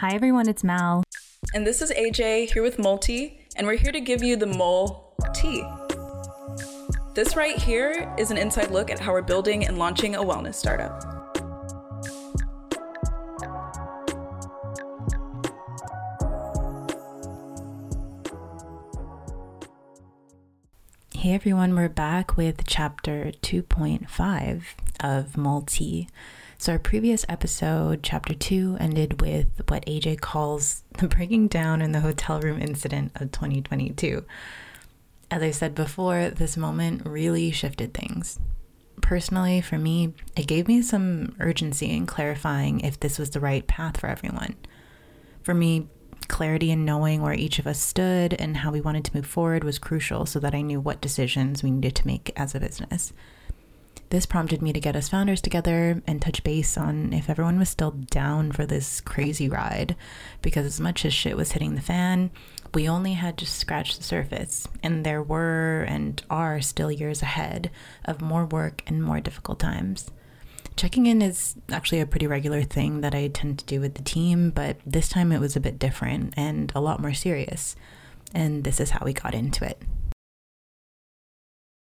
Hi, everyone, it's Mal. And this is AJ here with Multi, and we're here to give you the Mole tea. This right here is an inside look at how we're building and launching a wellness startup. Hey everyone, we're back with chapter 2.5 of Multi. So, our previous episode, chapter 2, ended with what AJ calls the breaking down in the hotel room incident of 2022. As I said before, this moment really shifted things. Personally, for me, it gave me some urgency in clarifying if this was the right path for everyone. For me, clarity in knowing where each of us stood and how we wanted to move forward was crucial so that I knew what decisions we needed to make as a business. This prompted me to get us founders together and touch base on if everyone was still down for this crazy ride, because as much as shit was hitting the fan, we only had just scratched the surface, and there were and are still years ahead of more work and more difficult times. Checking in is actually a pretty regular thing that I tend to do with the team, but this time it was a bit different and a lot more serious. And this is how we got into it.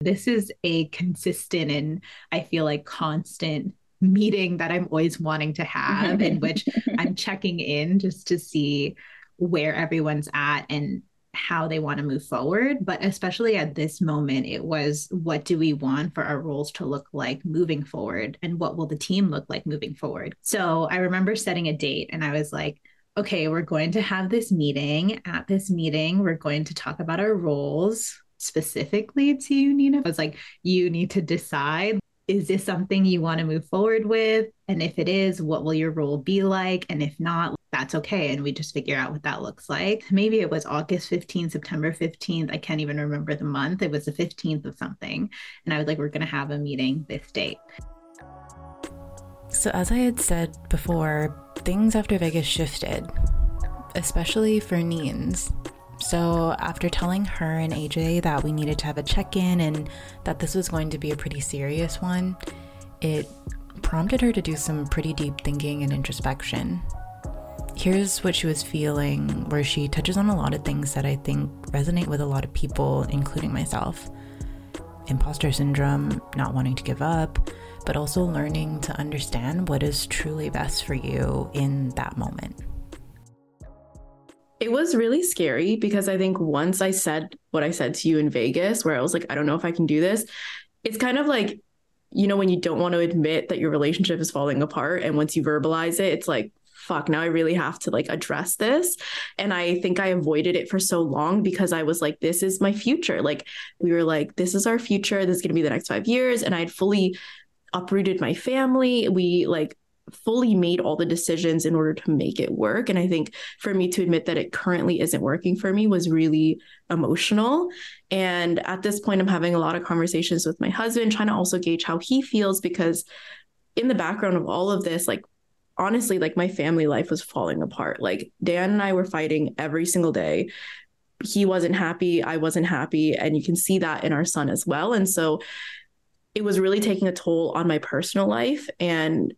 This is a consistent and I feel like constant meeting that I'm always wanting to have, in which I'm checking in just to see where everyone's at and how they want to move forward. But especially at this moment, it was what do we want for our roles to look like moving forward? And what will the team look like moving forward? So I remember setting a date and I was like, okay, we're going to have this meeting. At this meeting, we're going to talk about our roles specifically to you, Nina. I was like, you need to decide is this something you want to move forward with? And if it is, what will your role be like? And if not, that's okay. And we just figure out what that looks like. Maybe it was August 15th, September 15th. I can't even remember the month. It was the 15th of something. And I was like, we're going to have a meeting this date. So, as I had said before, things after Vegas shifted, especially for Neens. So, after telling her and AJ that we needed to have a check in and that this was going to be a pretty serious one, it prompted her to do some pretty deep thinking and introspection. Here's what she was feeling, where she touches on a lot of things that I think resonate with a lot of people, including myself imposter syndrome, not wanting to give up, but also learning to understand what is truly best for you in that moment. It was really scary because I think once I said what I said to you in Vegas, where I was like, I don't know if I can do this, it's kind of like, you know, when you don't want to admit that your relationship is falling apart. And once you verbalize it, it's like, fuck, now I really have to like address this. And I think I avoided it for so long because I was like, this is my future. Like, we were like, this is our future. This is going to be the next five years. And I'd fully uprooted my family. We like fully made all the decisions in order to make it work. And I think for me to admit that it currently isn't working for me was really emotional. And at this point, I'm having a lot of conversations with my husband, trying to also gauge how he feels because in the background of all of this, like honestly, like my family life was falling apart. Like Dan and I were fighting every single day. He wasn't happy. I wasn't happy. And you can see that in our son as well. And so it was really taking a toll on my personal life. And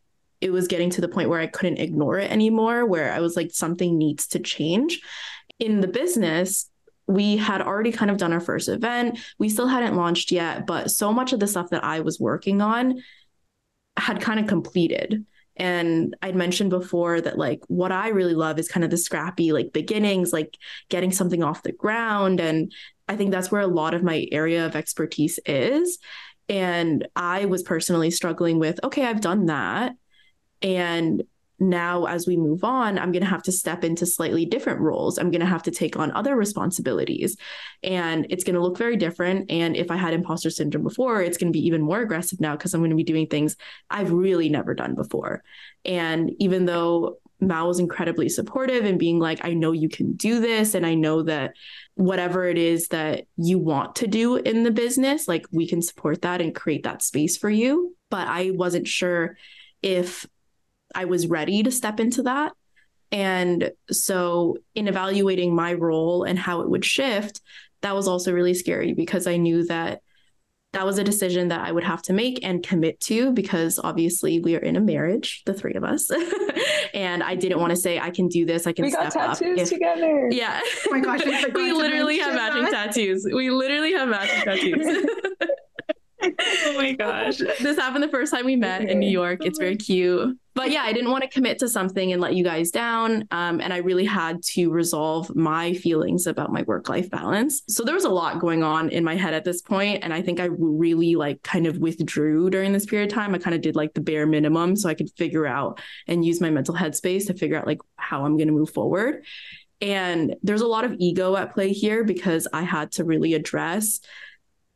it was getting to the point where I couldn't ignore it anymore, where I was like, something needs to change. In the business, we had already kind of done our first event. We still hadn't launched yet, but so much of the stuff that I was working on had kind of completed. And I'd mentioned before that, like, what I really love is kind of the scrappy, like, beginnings, like getting something off the ground. And I think that's where a lot of my area of expertise is. And I was personally struggling with, okay, I've done that. And now as we move on i'm going to have to step into slightly different roles i'm going to have to take on other responsibilities and it's going to look very different and if i had imposter syndrome before it's going to be even more aggressive now because i'm going to be doing things i've really never done before and even though Mal was incredibly supportive and being like, I know you can do this. And I know that whatever it is that you want to do in the business, like we can support that and create that space for you. But I wasn't sure if I was ready to step into that. And so, in evaluating my role and how it would shift, that was also really scary because I knew that that was a decision that I would have to make and commit to because obviously we are in a marriage, the three of us. and I didn't want to say I can do this, I can we step got tattoos up. together. Yeah. Oh my gosh, we literally have matching that. tattoos. We literally have matching tattoos. oh my gosh. this happened the first time we met in New York. It's very cute. But yeah, I didn't want to commit to something and let you guys down. Um, and I really had to resolve my feelings about my work life balance. So there was a lot going on in my head at this point, And I think I really like kind of withdrew during this period of time. I kind of did like the bare minimum so I could figure out and use my mental headspace to figure out like how I'm going to move forward. And there's a lot of ego at play here because I had to really address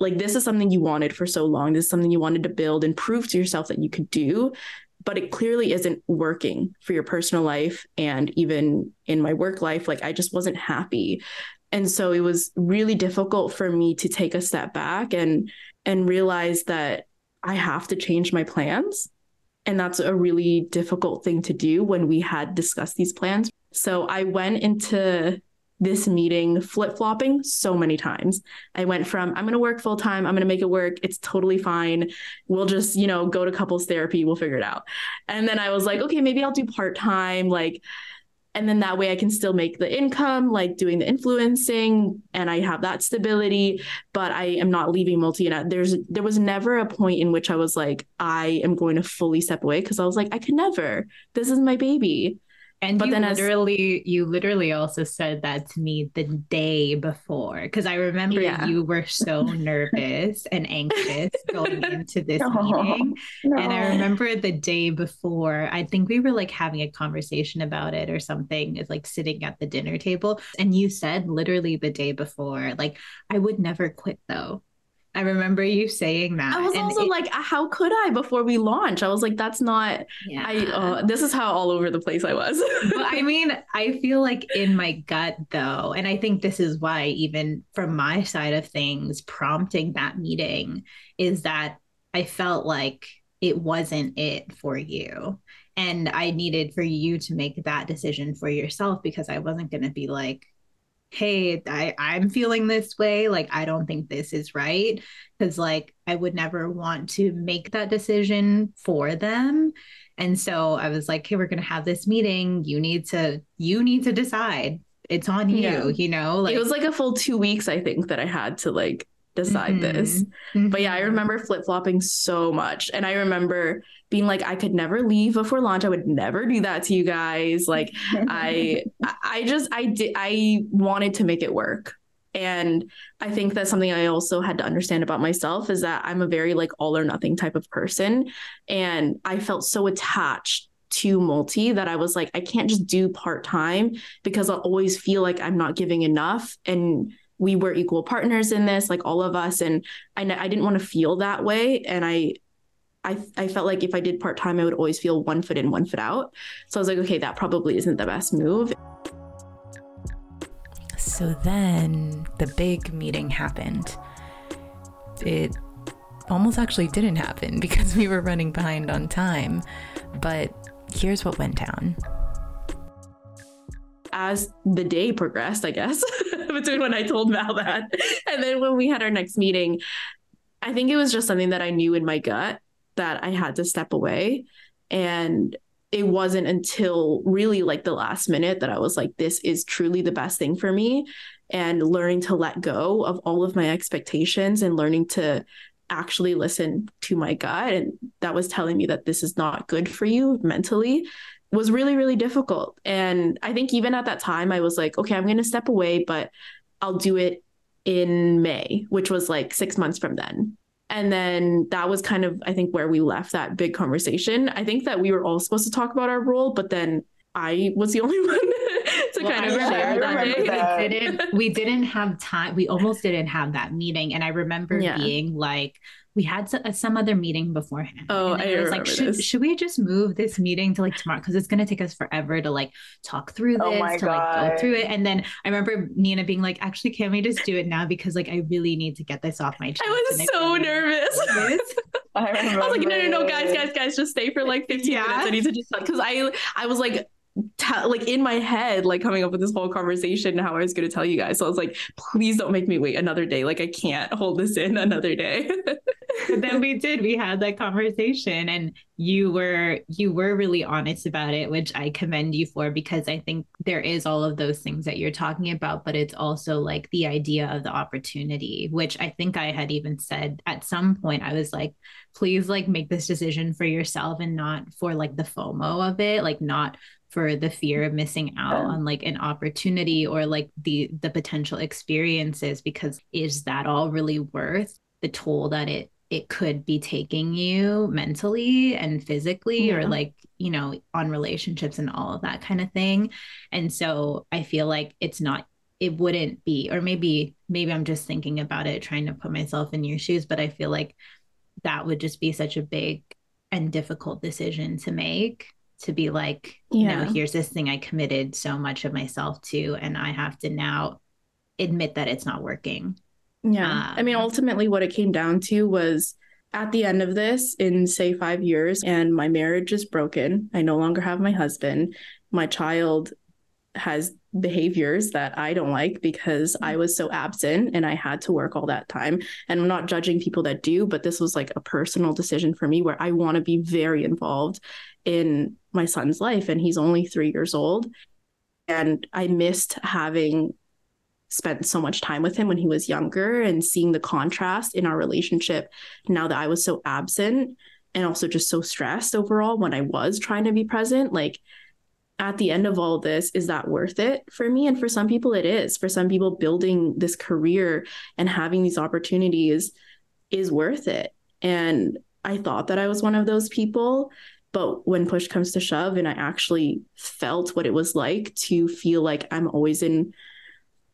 like this is something you wanted for so long. This is something you wanted to build and prove to yourself that you could do, but it clearly isn't working for your personal life and even in my work life. Like I just wasn't happy. And so it was really difficult for me to take a step back and and realize that I have to change my plans. And that's a really difficult thing to do when we had discussed these plans. So I went into this meeting flip flopping so many times. I went from, I'm going to work full time, I'm going to make it work. It's totally fine. We'll just, you know, go to couples therapy, we'll figure it out. And then I was like, okay, maybe I'll do part time. Like, and then that way I can still make the income, like doing the influencing, and I have that stability. But I am not leaving multi. And there's there was never a point in which I was like, I am going to fully step away because I was like, I can never. This is my baby. And But you then as- literally, you literally also said that to me the day before, because I remember Yeah. you were so nervous and anxious going into this Oh, meeting. No. And I remember the day before, I think we were like having a conversation about it or something, is like sitting at the dinner table. And you said literally the day before, like, I would never quit though. I remember you saying that. I was And also it- like, how could I before we launch? I was like, that's not. yeah. I. Uh, this is how all over the place I was. but I mean, I feel like in my gut though, and I think this is why, even from my side of things, prompting that meeting is that I felt like it wasn't it for you. And I needed for you to make that decision for yourself because I wasn't going to be like, hey, I, I'm feeling this way. Like, I don't think this is right. Cause like I would never want to make that decision for them. And so I was like, hey, we're gonna have this meeting. You need to, you need to decide. It's on you, Yeah. you know? Like it was like a full two weeks, I think, that I had to like decide Mhm. this. But yeah, I remember flip flopping so much. And I remember being like, I could never leave before launch. I would never do that to you guys. Like, I, I- I just, I did, I wanted to make it work. And I think that's something I also had to understand about myself is that I'm a very like all or nothing type of person. And I felt so attached to multi that I was like, I can't just do part time because I'll always feel like I'm not giving enough. And we were equal partners in this, like all of us. And I, I didn't want to feel that way. And I, I, I felt like if I did part time, I would always feel one foot in, one foot out. So I was like, okay, that probably isn't the best move. So then the big meeting happened. It almost actually didn't happen because we were running behind on time. But here's what went down. As the day progressed, I guess, between when I told Val that and then when we had our next meeting, I think it was just something that I knew in my gut that I had to step away. And it wasn't until really like the last minute that I was like, this is truly the best thing for me. And learning to let go of all of my expectations and learning to actually listen to my gut. And that was telling me that this is not good for you mentally was really, really difficult. And I think even at that time, I was like, okay, I'm going to step away, but I'll do it in May, which was like six months from then. And then that was kind of, I think, where we left that big conversation. I think that we were all supposed to talk about our role, but then I was the only one to Well, kind I of remember- share that remember day. that. we didn't we didn't have time we almost didn't have that meeting and i remember Yeah. being like we had uh, some other meeting beforehand Oh, and I was like remember should, this. should we just move this meeting to like tomorrow because it's going to take us forever to like talk through this Oh my to like go through it and then i remember nina being like actually can we just do it now because like i really need to get this off my chest I was And so really- nervous. Nervous? I I was like, no, no, no, guys, guys, guys, just stay for like 15 Yeah. minutes. I need to just because I I was like, t- like in my head, like coming up with this whole conversation and how I was going to tell you guys. So I was like, please don't make me wait another day. Like I can't hold this in another day. but then we did. We had that conversation, and you were you were really honest about it, which I commend you for because I think there is all of those things that you're talking about, but it's also like the idea of the opportunity, which I think I had even said at some point. I was like, please, like make this decision for yourself and not for like the FOMO of it, like not for the fear of missing out on like an opportunity or like the the potential experiences because is that all really worth the toll that it it could be taking you mentally and physically yeah. or like you know on relationships and all of that kind of thing? And so i feel like it's not it wouldn't be or maybe maybe i'm just thinking about it trying to put myself in your shoes but i feel like that would just be such a big and difficult decision to make to be like, yeah. you know, here's this thing I committed so much of myself to, and I have to now admit that it's not working. Yeah. Um, I mean, ultimately, what it came down to was at the end of this, in say five years, and my marriage is broken. I no longer have my husband. My child has behaviors that I don't like because I was so absent and I had to work all that time. And I'm not judging people that do, but this was like a personal decision for me where I want to be very involved in my son's life. And he's only three years old. And I missed having spent so much time with him when he was younger and seeing the contrast in our relationship now that I was so absent and also just so stressed overall when I was trying to be present. Like, at the end of all this, is that worth it for me? And for some people, it is. For some people, building this career and having these opportunities is worth it. And I thought that I was one of those people. But when push comes to shove, and I actually felt what it was like to feel like I'm always in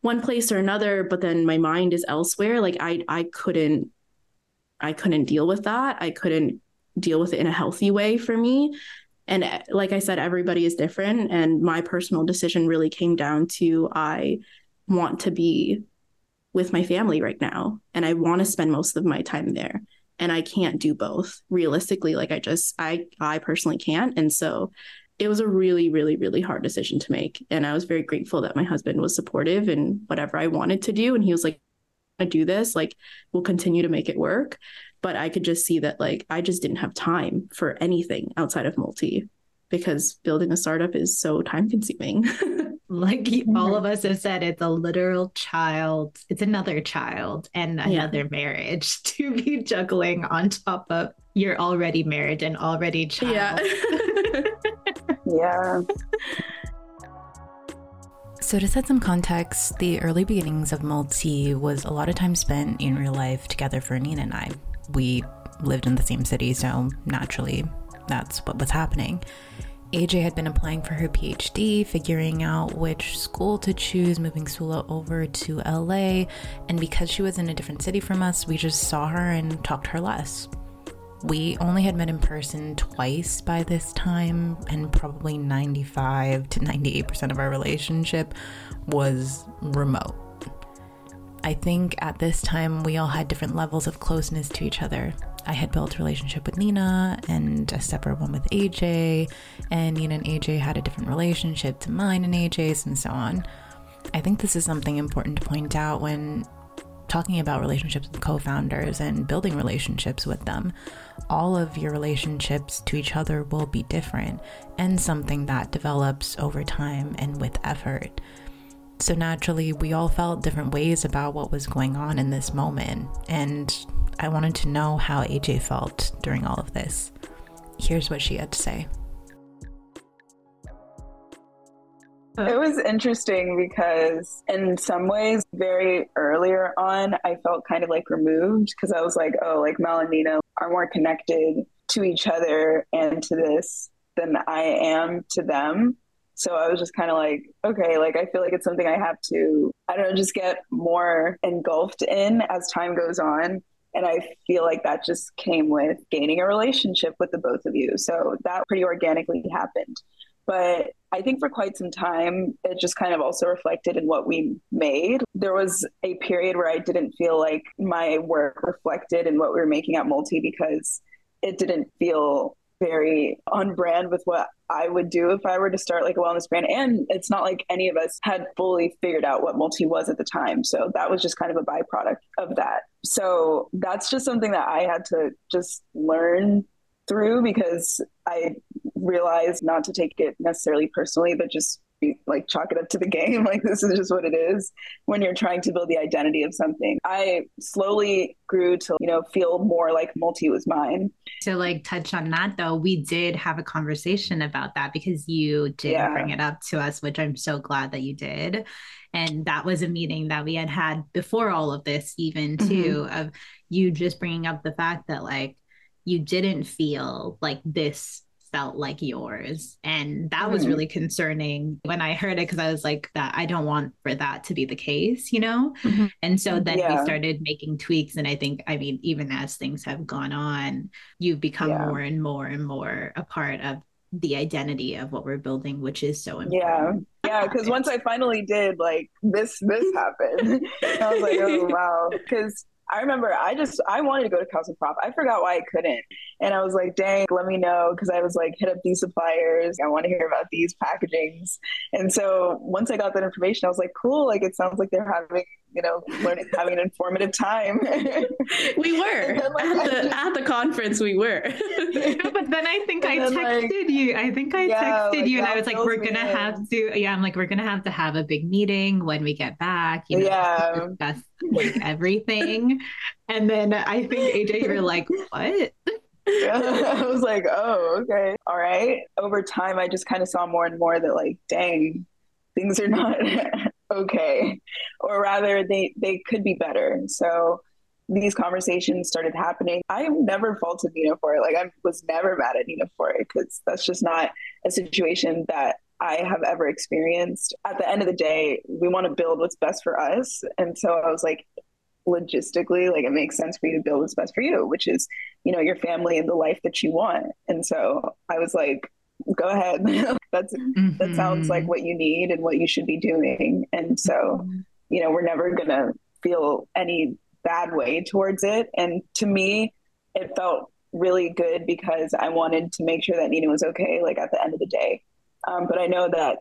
one place or another, but then my mind is elsewhere, like I I couldn't I couldn't deal with that. I couldn't deal with it in a healthy way for me. And eh, like I said, everybody is different. And my personal decision really came down to I want to be with my family right now. And I want to spend most of my time there and I can't do both realistically. Like I just, I, I personally can't. And so it was a really, really, really hard decision to make. And I was very grateful that my husband was supportive in whatever I wanted to do. And he was like, I do this, like we'll continue to make it work. But I could just see that like I just didn't have time for anything outside of multi because building a startup is so time consuming. like all of mm-hmm. us have said, it's a literal child, it's another child and another yeah. marriage to be juggling on top of your already married and already child. Yeah. yeah. So, to set some context, the early beginnings of Multi was a lot of time spent in real life together for Nina and I. We lived in the same city, so naturally, that's what was happening. AJ had been applying for her PhD, figuring out which school to choose, moving Sula over to LA, and because she was in a different city from us, we just saw her and talked to her less. We only had met in person twice by this time, and probably 95 to 98% of our relationship was remote. I think at this time we all had different levels of closeness to each other. I had built a relationship with Nina and a separate one with AJ, and Nina and AJ had a different relationship to mine and AJ's, and so on. I think this is something important to point out when talking about relationships with co founders and building relationships with them. All of your relationships to each other will be different and something that develops over time and with effort. So naturally, we all felt different ways about what was going on in this moment, and I wanted to know how AJ felt during all of this. Here's what she had to say. It was interesting because, in some ways, very earlier on, I felt kind of like removed because I was like, oh, like Mel and Nina are more connected to each other and to this than I am to them. So I was just kind of like, okay, like I feel like it's something I have to, I don't know, just get more engulfed in as time goes on. And I feel like that just came with gaining a relationship with the both of you. So that pretty organically happened. But I think for quite some time, it just kind of also reflected in what we made. There was a period where I didn't feel like my work reflected in what we were making at Multi because it didn't feel very on brand with what I would do if I were to start like a wellness brand. And it's not like any of us had fully figured out what multi was at the time. So that was just kind of a byproduct of that. So that's just something that I had to just learn through because I realized not to take it necessarily personally, but just like chalk it up to the game. Like this is just what it is when you're trying to build the identity of something. I slowly grew to, you know, feel more like multi was mine. To like touch on that though, we did have a conversation about that because you did yeah. bring it up to us, which I'm so glad that you did. And that was a meeting that we had had before all of this, even too, mm-hmm. of you just bringing up the fact that like you didn't feel like this felt like yours and that was mm-hmm. really concerning when i heard it because i was like that i don't want for that to be the case you know mm-hmm. and so then yeah. we started making tweaks and i think i mean even as things have gone on you've become yeah. more and more and more a part of the identity of what we're building which is so important yeah yeah because once i finally did like this this happened i was like oh wow because I remember I just I wanted to go to Cosmoprof. I forgot why I couldn't. And I was like, dang, let me know. Cause I was like, hit up these suppliers. I want to hear about these packagings. And so once I got that information, I was like, cool, like it sounds like they're having, you know, learning having an informative time. we were then, like, at the at the conference we were. no, but then I think I texted like, you. I think I yeah, texted like, you and I was like, we're gonna in. have to yeah, I'm like, we're gonna have to have a big meeting when we get back, you know, yeah. discuss everything. And then I think AJ, you were like, what? I was like, oh, okay. All right. Over time, I just kind of saw more and more that, like, dang, things are not okay. Or rather, they, they could be better. So these conversations started happening. I never faulted Nina for it. Like, I was never mad at Nina for it because that's just not a situation that I have ever experienced. At the end of the day, we want to build what's best for us. And so I was like, logistically, like it makes sense for you to build what's best for you, which is, you know, your family and the life that you want. And so I was like, go ahead. That's mm-hmm. that sounds like what you need and what you should be doing. And so, mm-hmm. you know, we're never gonna feel any bad way towards it. And to me, it felt really good because I wanted to make sure that Nina was okay, like at the end of the day. Um, but I know that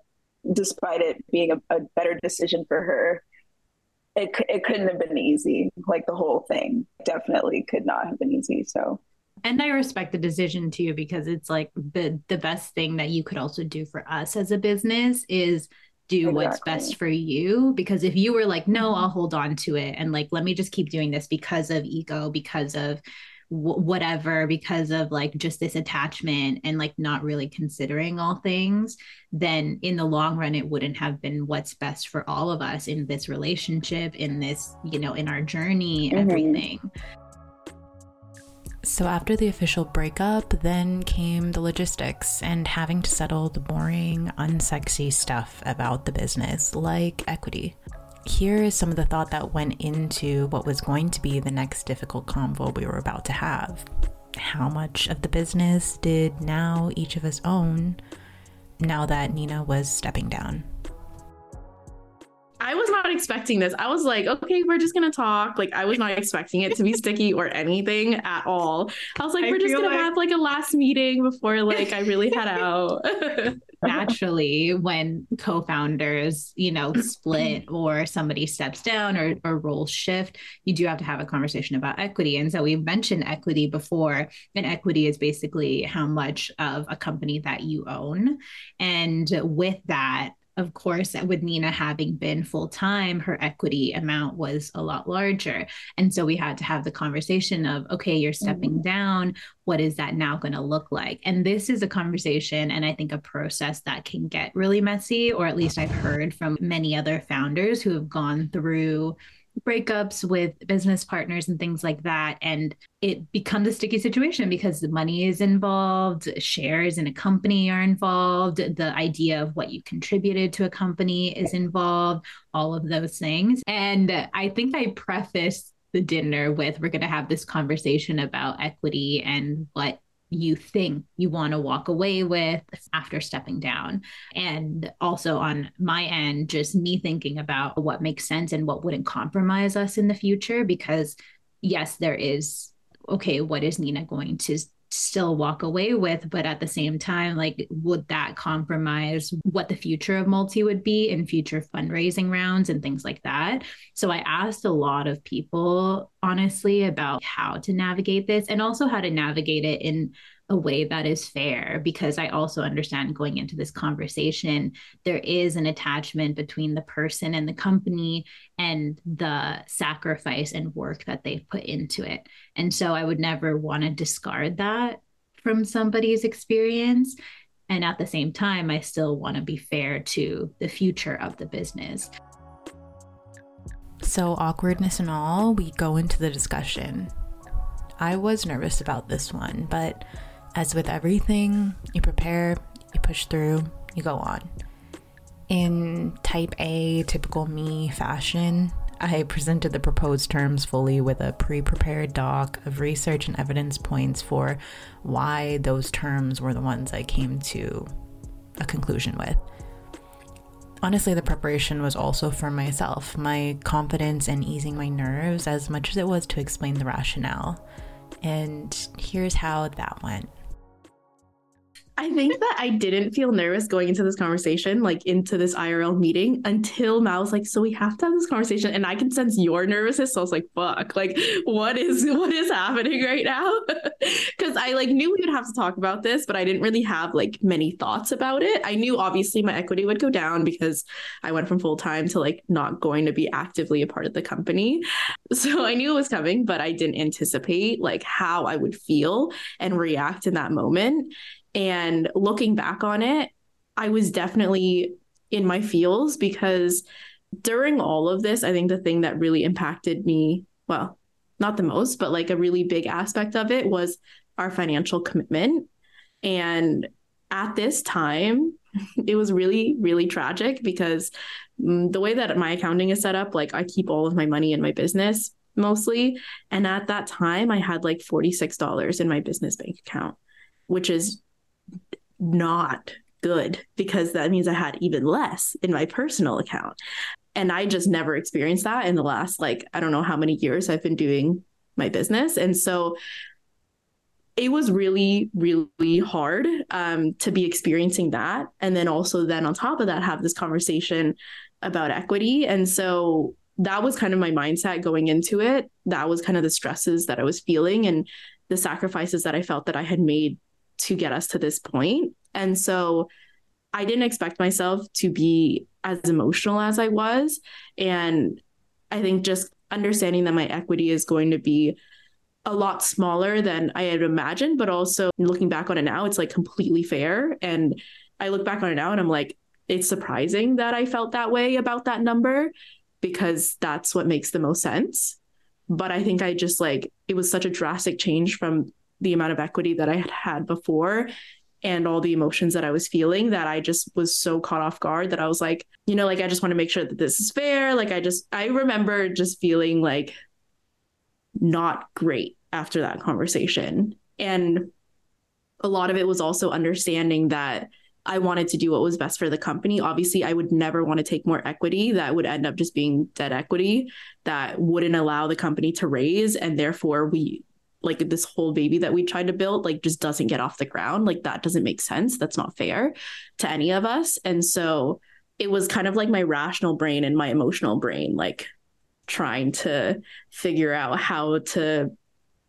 despite it being a, a better decision for her, it it couldn't have been easy. Like the whole thing definitely could not have been easy. So and I respect the decision too because it's like the the best thing that you could also do for us as a business is do exactly. what's best for you because if you were like no I'll hold on to it and like let me just keep doing this because of ego because of w- whatever because of like just this attachment and like not really considering all things then in the long run it wouldn't have been what's best for all of us in this relationship in this you know in our journey mm-hmm. everything so, after the official breakup, then came the logistics and having to settle the boring, unsexy stuff about the business, like equity here is some of the thought that went into what was going to be the next difficult convo we were about to have. How much of the business did now each of us own now that Nina was stepping down? I was not expecting this. I was like, okay, we're just gonna talk. Like, I was not expecting it to be sticky or anything at all. I was like, we're just gonna like... have like a last meeting before like I really head out. Naturally, when co-founders, you know, split or somebody steps down or or roles shift, you do have to have a conversation about equity. And so we've mentioned equity before, and equity is basically how much of a company that you own. And with that, of course, with Nina having been full time, her equity amount was a lot larger. And so we had to have the conversation of, okay, you're stepping mm-hmm. down. What is that now going to look like? And this is a conversation and I think a process that can get really messy, or at least I've heard from many other founders who have gone through breakups with business partners and things like that. And it becomes a sticky situation because the money is involved, shares in a company are involved, the idea of what you contributed to a company is involved, all of those things. And I think I prefaced the dinner with we're going to have this conversation about equity and what you think you want to walk away with after stepping down. And also on my end, just me thinking about what makes sense and what wouldn't compromise us in the future. Because, yes, there is, okay, what is Nina going to? Still walk away with but at the same time like would that compromise what the future of multi would be in future fundraising rounds and things like that? So i asked a lot of people honestly about how to navigate this and also how to navigate it in a way that is fair because I also understand going into this conversation, there is an attachment between the person and the company and the sacrifice and work that they've put into it. And so I would never want to discard that from somebody's experience. And at the same time, I still want to be fair to the future of the business. So, awkwardness and all, we go into the discussion. I was nervous about this one, but as with everything, you prepare, you push through, you go on. In type A, typical me fashion, I presented the proposed terms fully with a pre prepared doc of research and evidence points for why those terms were the ones I came to a conclusion with. Honestly, the preparation was also for myself, my confidence and easing my nerves as much as it was to explain the rationale. And here's how that went. I think that I didn't feel nervous going into this conversation, like into this IRL meeting, until Mal was like, "So we have to have this conversation," and I can sense your nervousness. So I was like, "Fuck! Like, what is what is happening right now?" Because I like knew we would have to talk about this, but I didn't really have like many thoughts about it. I knew obviously my equity would go down because I went from full time to like not going to be actively a part of the company. So I knew it was coming, but I didn't anticipate like how I would feel and react in that moment. And looking back on it, I was definitely in my feels because during all of this, I think the thing that really impacted me, well, not the most, but like a really big aspect of it was our financial commitment. And at this time, it was really, really tragic because mm, the way that my accounting is set up, like I keep all of my money in my business mostly. And at that time, I had like $46 in my business bank account, which is not good because that means I had even less in my personal account. And I just never experienced that in the last, like, I don't know how many years I've been doing my business. And so it was really, really hard um, to be experiencing that. And then also, then on top of that, have this conversation about equity. And so that was kind of my mindset going into it. That was kind of the stresses that I was feeling and the sacrifices that I felt that I had made to get us to this point. And so I didn't expect myself to be as emotional as I was. And I think just understanding that my equity is going to be a lot smaller than I had imagined, but also looking back on it now, it's like completely fair. And I look back on it now and I'm like, it's surprising that I felt that way about that number because that's what makes the most sense. But I think I just like, it was such a drastic change from the amount of equity that I had had before and all the emotions that I was feeling that I just was so caught off guard that I was like, you know, like I just want to make sure that this is fair. Like I just I remember just feeling like not great after that conversation. And a lot of it was also understanding that I wanted to do what was best for the company. Obviously, I would never want to take more equity that would end up just being dead equity that wouldn't allow the company to raise. And therefore, we like this whole baby that we tried to build like just doesn't get off the ground. Like that doesn't make sense. That's not fair to any of us. And so it was kind of like my rational brain and my emotional brain like trying to figure out how to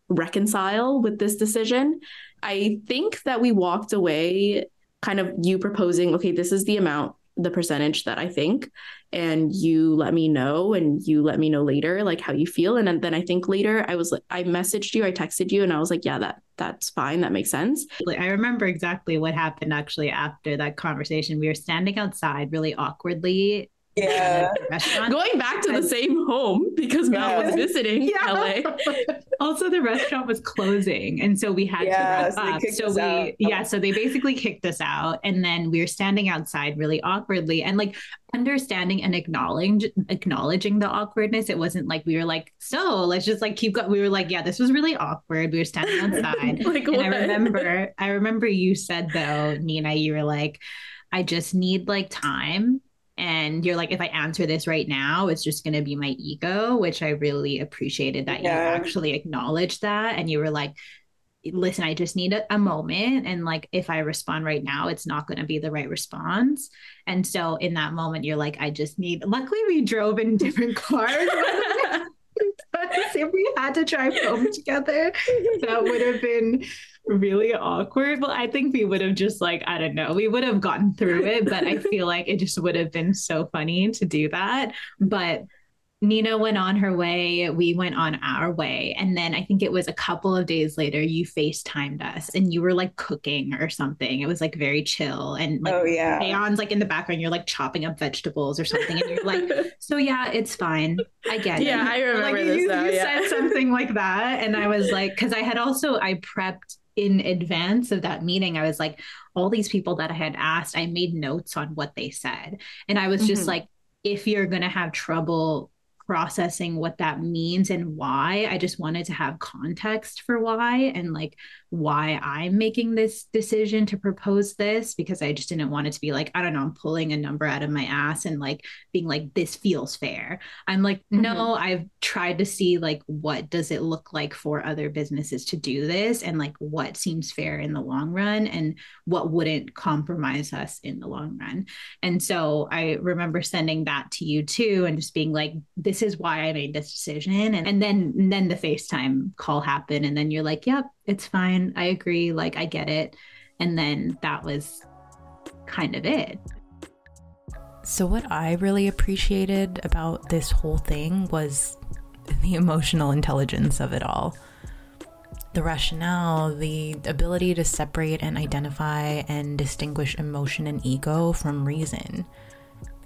reconcile with this decision. I think that we walked away kind of you proposing okay this is the amount the percentage that I think and you let me know and you let me know later like how you feel. And then I think later I was I messaged you I texted you and I was like yeah that that's fine that makes sense. I remember exactly what happened actually after that conversation. We were standing outside really awkwardly yeah. Going back to the same home because yeah. Mal was visiting yeah. LA. also, the restaurant was closing. And so we had yeah, to wrap up. So we, out. yeah, so they basically kicked us out. And then we were standing outside really awkwardly and like understanding and acknowledging acknowledging the awkwardness. It wasn't like we were like, so let's just like keep going. We were like, yeah, this was really awkward. We were standing outside. like, and what? I remember, I remember you said though, Nina, you were like, I just need like time and you're like if i answer this right now it's just going to be my ego which i really appreciated that yeah. you actually acknowledged that and you were like listen, I just need a, a, moment. And like, if I respond right now, it's not going to be the right response. And so in that moment, you're like, I just need, luckily, we drove in different cars. if we had to drive home together, that would have been really awkward. Well, I think we would have just like, I don't know, we would have gotten through it, but I feel like it just would have been so funny to do that. But Nina went on her way. We went on our way. And then I think it was a couple of days later, you FaceTimed us and you were like cooking or something. It was like very chill. And like, oh, yeah. Aeon's like in the background, you're like chopping up vegetables or something. And you're like, so yeah, it's fine. I get yeah, it. Yeah, I remember like, this. You, now, you yeah. said something like that. And I was like, because I had also, I prepped in advance of that meeting, I was like, all these people that I had asked, I made notes on what they said. And I was just mm-hmm. like, if you're going to have trouble processing what that means and why. I just wanted to have context for why and like why I'm making this decision to propose this because I just didn't want it to be like, I don't know, I'm pulling a number out of my ass and like being like, this feels fair. I'm like, mm-hmm. no, I've tried to see like, what does it look like for other businesses to do this and like what seems fair in the long run and what wouldn't compromise us in the long run. And so I remember sending that to you too and just being like, this is why I made this decision. And, and then, and then the FaceTime call happened. And then you're like, yep, it's fine. I agree. Like, I get it. And then that was kind of it. So, what I really appreciated about this whole thing was the emotional intelligence of it all. The rationale, the ability to separate and identify and distinguish emotion and ego from reason.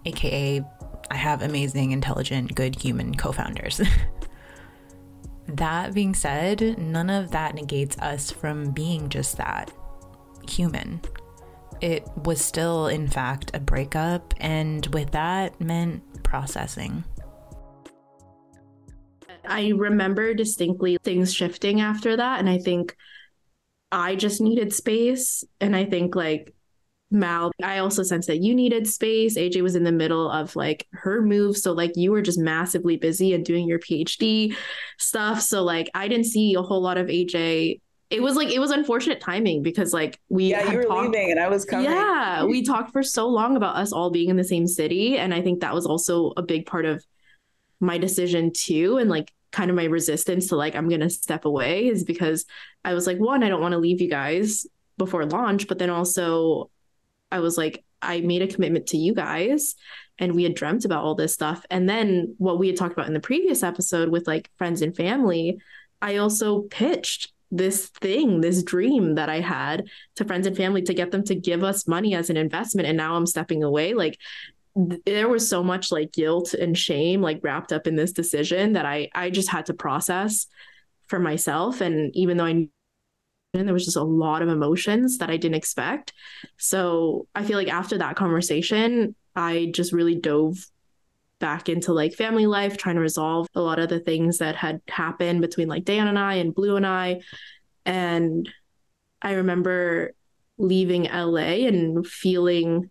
AKA, I have amazing, intelligent, good human co founders. That being said, none of that negates us from being just that human. It was still, in fact, a breakup, and with that meant processing. I remember distinctly things shifting after that, and I think I just needed space. And I think, like, Mal, I also sensed that you needed space. AJ was in the middle of like her move. So, like, you were just massively busy and doing your PhD stuff. So, like, I didn't see a whole lot of AJ. It was like, it was unfortunate timing because, like, we. Yeah, you were talked, leaving and I was coming. Yeah, we talked for so long about us all being in the same city. And I think that was also a big part of my decision, too. And, like, kind of my resistance to, like, I'm going to step away is because I was like, one, I don't want to leave you guys before launch, but then also I was like, I made a commitment to you guys and we had dreamt about all this stuff. And then what we had talked about in the previous episode with like friends and family, I also pitched this thing, this dream that I had to friends and family to get them to give us money as an investment. And now I'm stepping away. Like th- there was so much like guilt and shame like wrapped up in this decision that I I just had to process for myself. And even though I there was just a lot of emotions that I didn't expect. So I feel like after that conversation, I just really dove back into like family life, trying to resolve a lot of the things that had happened between like Dan and I and Blue and I. And I remember leaving LA and feeling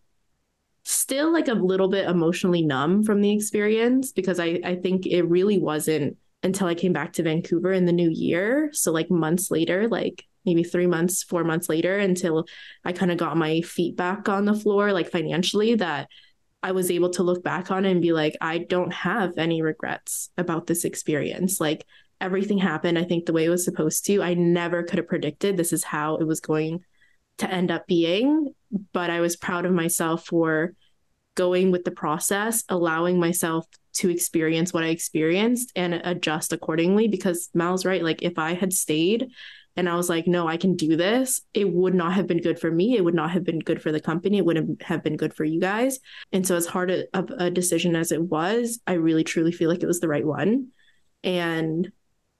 still like a little bit emotionally numb from the experience because I, I think it really wasn't until I came back to Vancouver in the new year. So like months later, like maybe three months, four months later until I kind of got my feet back on the floor, like financially, that I was able to look back on and be like, I don't have any regrets about this experience. Like everything happened, I think, the way it was supposed to. I never could have predicted this is how it was going to end up being, but I was proud of myself for going with the process, allowing myself to experience what I experienced and adjust accordingly because Mal's right. Like if I had stayed and I was like, no, I can do this, it would not have been good for me. It would not have been good for the company. It wouldn't have been good for you guys. And so, as hard of a decision as it was, I really truly feel like it was the right one. And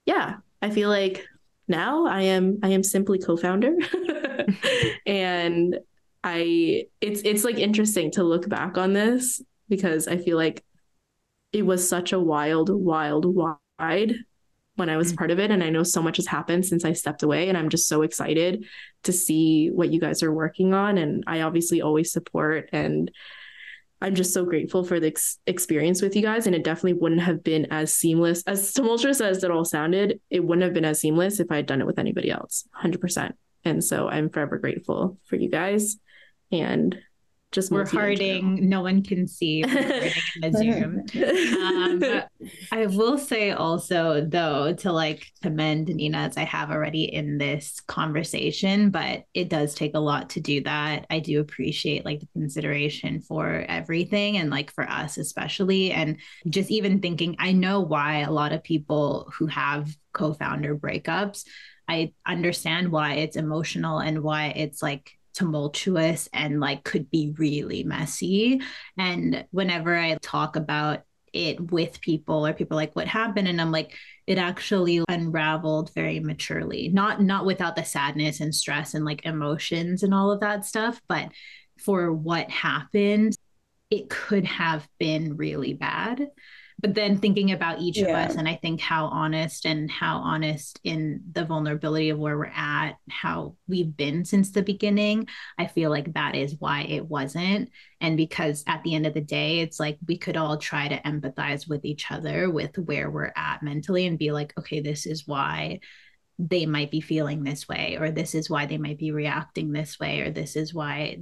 yeah, I feel like now I am I am simply co-founder. and I it's it's like interesting to look back on this because I feel like it was such a wild, wild, wide when I was mm-hmm. part of it. And I know so much has happened since I stepped away. And I'm just so excited to see what you guys are working on. And I obviously always support and I'm just so grateful for the ex- experience with you guys. And it definitely wouldn't have been as seamless, as tumultuous as it all sounded. It wouldn't have been as seamless if I had done it with anybody else, 100%. And so I'm forever grateful for you guys. And just we're hearting. No one can see. in the Zoom. Um, I will say also though to like commend Nina as I have already in this conversation, but it does take a lot to do that. I do appreciate like the consideration for everything and like for us especially, and just even thinking. I know why a lot of people who have co-founder breakups. I understand why it's emotional and why it's like tumultuous and like could be really messy. And whenever I talk about it with people or people like what happened? and I'm like it actually unraveled very maturely. Not not without the sadness and stress and like emotions and all of that stuff but for what happened it could have been really bad but then thinking about each yeah. of us and i think how honest and how honest in the vulnerability of where we're at how we've been since the beginning i feel like that is why it wasn't. And because at the end of the day it's like we could all try to empathize with each other with where we're at mentally and be like okay this is why they might be feeling this way or this is why they might be reacting this way or this is why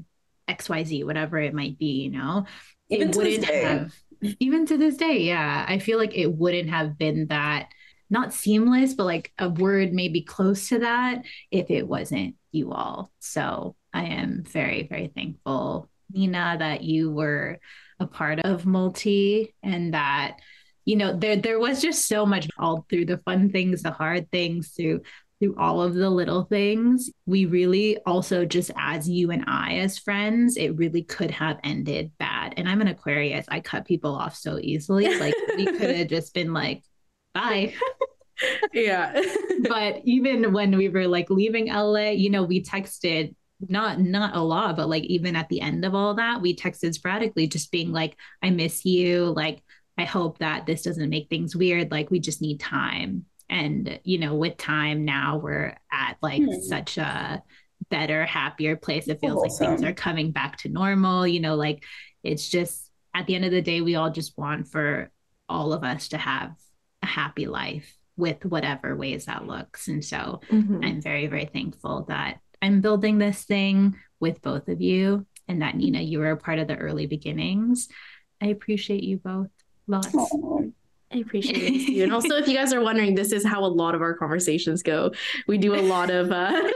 xyz whatever it might be you know? Even it wouldn't have even to this day, yeah, I feel like it wouldn't have been that not seamless, but like a word maybe close to that if it wasn't you all. So I am very, very thankful, Nina, that you were a part of Multi and that you know there there was just so much all through the fun things the hard things through through all of the little things. We really also, just as you and I as friends, it really could have ended bad. And I'm an Aquarius. I cut people off so easily. Like we could have just been like, bye. yeah. but even when we were like leaving LA, you know, we texted not not a lot, but like even at the end of all that, we texted sporadically, just being like, I miss you. Like, I hope that this doesn't make things weird. Like, we just need time and you know with time now we're at like hmm. such a better happier place it feels awesome. like things are coming back to normal you know like it's just at the end of the day we all just want for all of us to have a happy life with whatever ways that looks and so mm-hmm. i'm very very thankful that i'm building this thing with both of you and that nina you were a part of the early beginnings i appreciate you both lots Aww. I appreciate it too. and also, if you guys are wondering, this is how a lot of our conversations go. We do a lot of uh,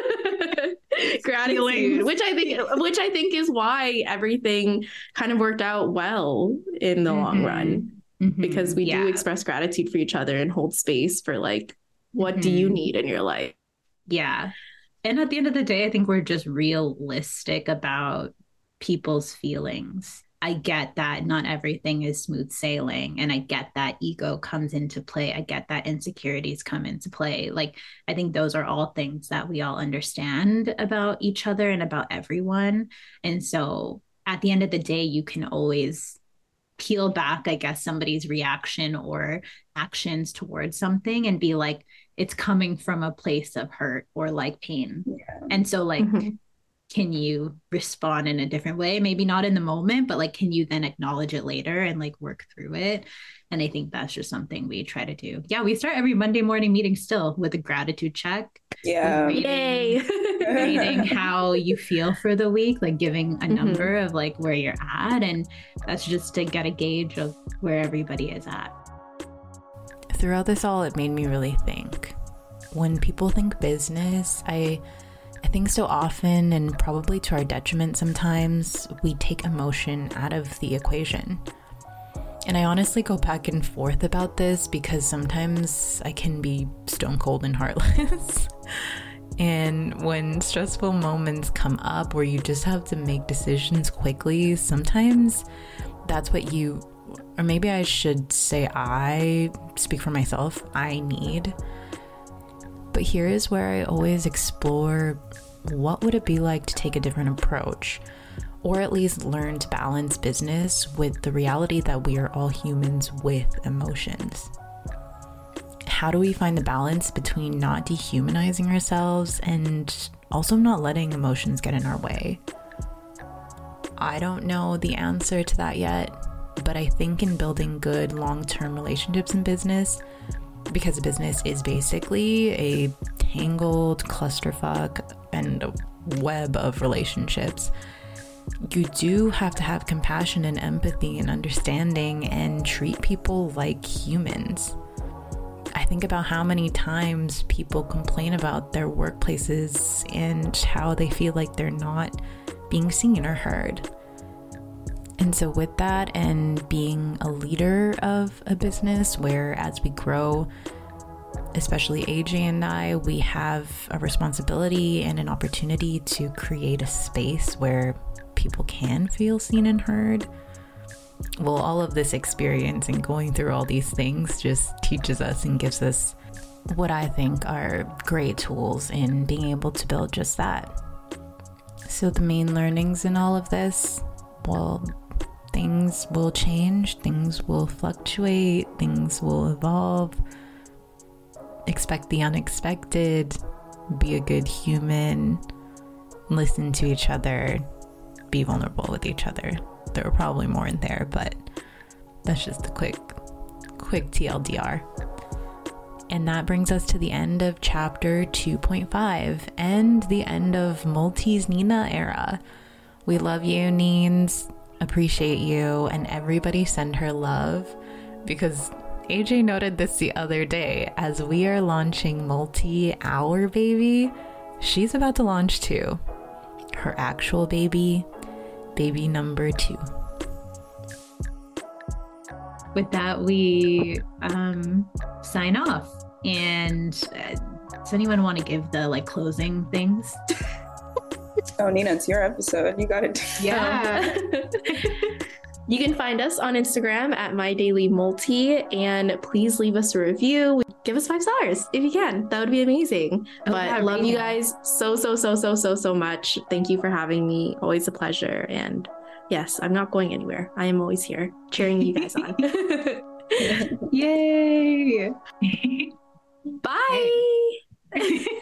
gratitude, which I think, which I think is why everything kind of worked out well in the mm-hmm. long run, mm-hmm. because we yeah. do express gratitude for each other and hold space for like, what mm-hmm. do you mm-hmm. need in your life? Yeah, and at the end of the day, I think we're just realistic about people's feelings I get that not everything is smooth sailing. And I get that ego comes into play. I get that insecurities come into play. Like, I think those are all things that we all understand about each other and about everyone. And so at the end of the day, you can always peel back, I guess, somebody's reaction or actions towards something and be like, it's coming from a place of hurt or like pain. Yeah. And so, like, mm-hmm can you respond in a different way? Maybe not in the moment but like can you then acknowledge it later and like work through it? And i think that's just something we try to do. Yeah we start every monday morning meeting still with a gratitude check. Yeah. Yay. rating how you feel for the week like giving a mm-hmm. number of like where you're at and that's just to get a gauge of where everybody is at. Throughout this all it made me really think. When people think business i I think so often, and probably to our detriment sometimes, we take emotion out of the equation. And I honestly go back and forth about this because sometimes I can be stone cold and heartless. and when stressful moments come up where you just have to make decisions quickly, sometimes that's what you, or maybe I should say, I speak for myself, I need but here is where I always explore what would it be like to take a different approach or at least learn to balance business with the reality that we are all humans with emotions. How do we find the balance between not dehumanizing ourselves and also not letting emotions get in our way? I don't know the answer to that yet, but I think in building good long term relationships in business, because business is basically a tangled clusterfuck and a web of relationships, you do have to have compassion and empathy and understanding and treat people like humans. I think about how many times people complain about their workplaces and how they feel like they're not being seen or heard. And so, with that, and being a leader of a business where as we grow, especially AJ and I, we have a responsibility and an opportunity to create a space where people can feel seen and heard. Well, all of this experience and going through all these things just teaches us and gives us what I think are great tools in being able to build just that. So, the main learnings in all of this well, things will change, things will fluctuate, things will evolve. Expect the unexpected, be a good human, listen to each other, be vulnerable with each other. There were probably more in there, but that's just a quick, quick TLDR. And that brings us to the end of chapter 2.5 and the end of Multi's Nina era. We love you, Neens. Appreciate you. And everybody send her love because AJ noted this the other day as we are launching multi our Baby. She's about to launch too. Her actual baby, baby number two with that, we um, sign off. And uh, does anyone want to give the like closing things? oh, Nina, it's your episode. You got it. Yeah. you can find us on Instagram at My Daily Multi, and please leave us a review. Give us five stars if you can. That would be amazing. Oh, but yeah, love you guys so so so so so so much. Thank you for having me. Always a pleasure and yes, I'm not going anywhere. I am always here cheering you guys on. Yay! Bye.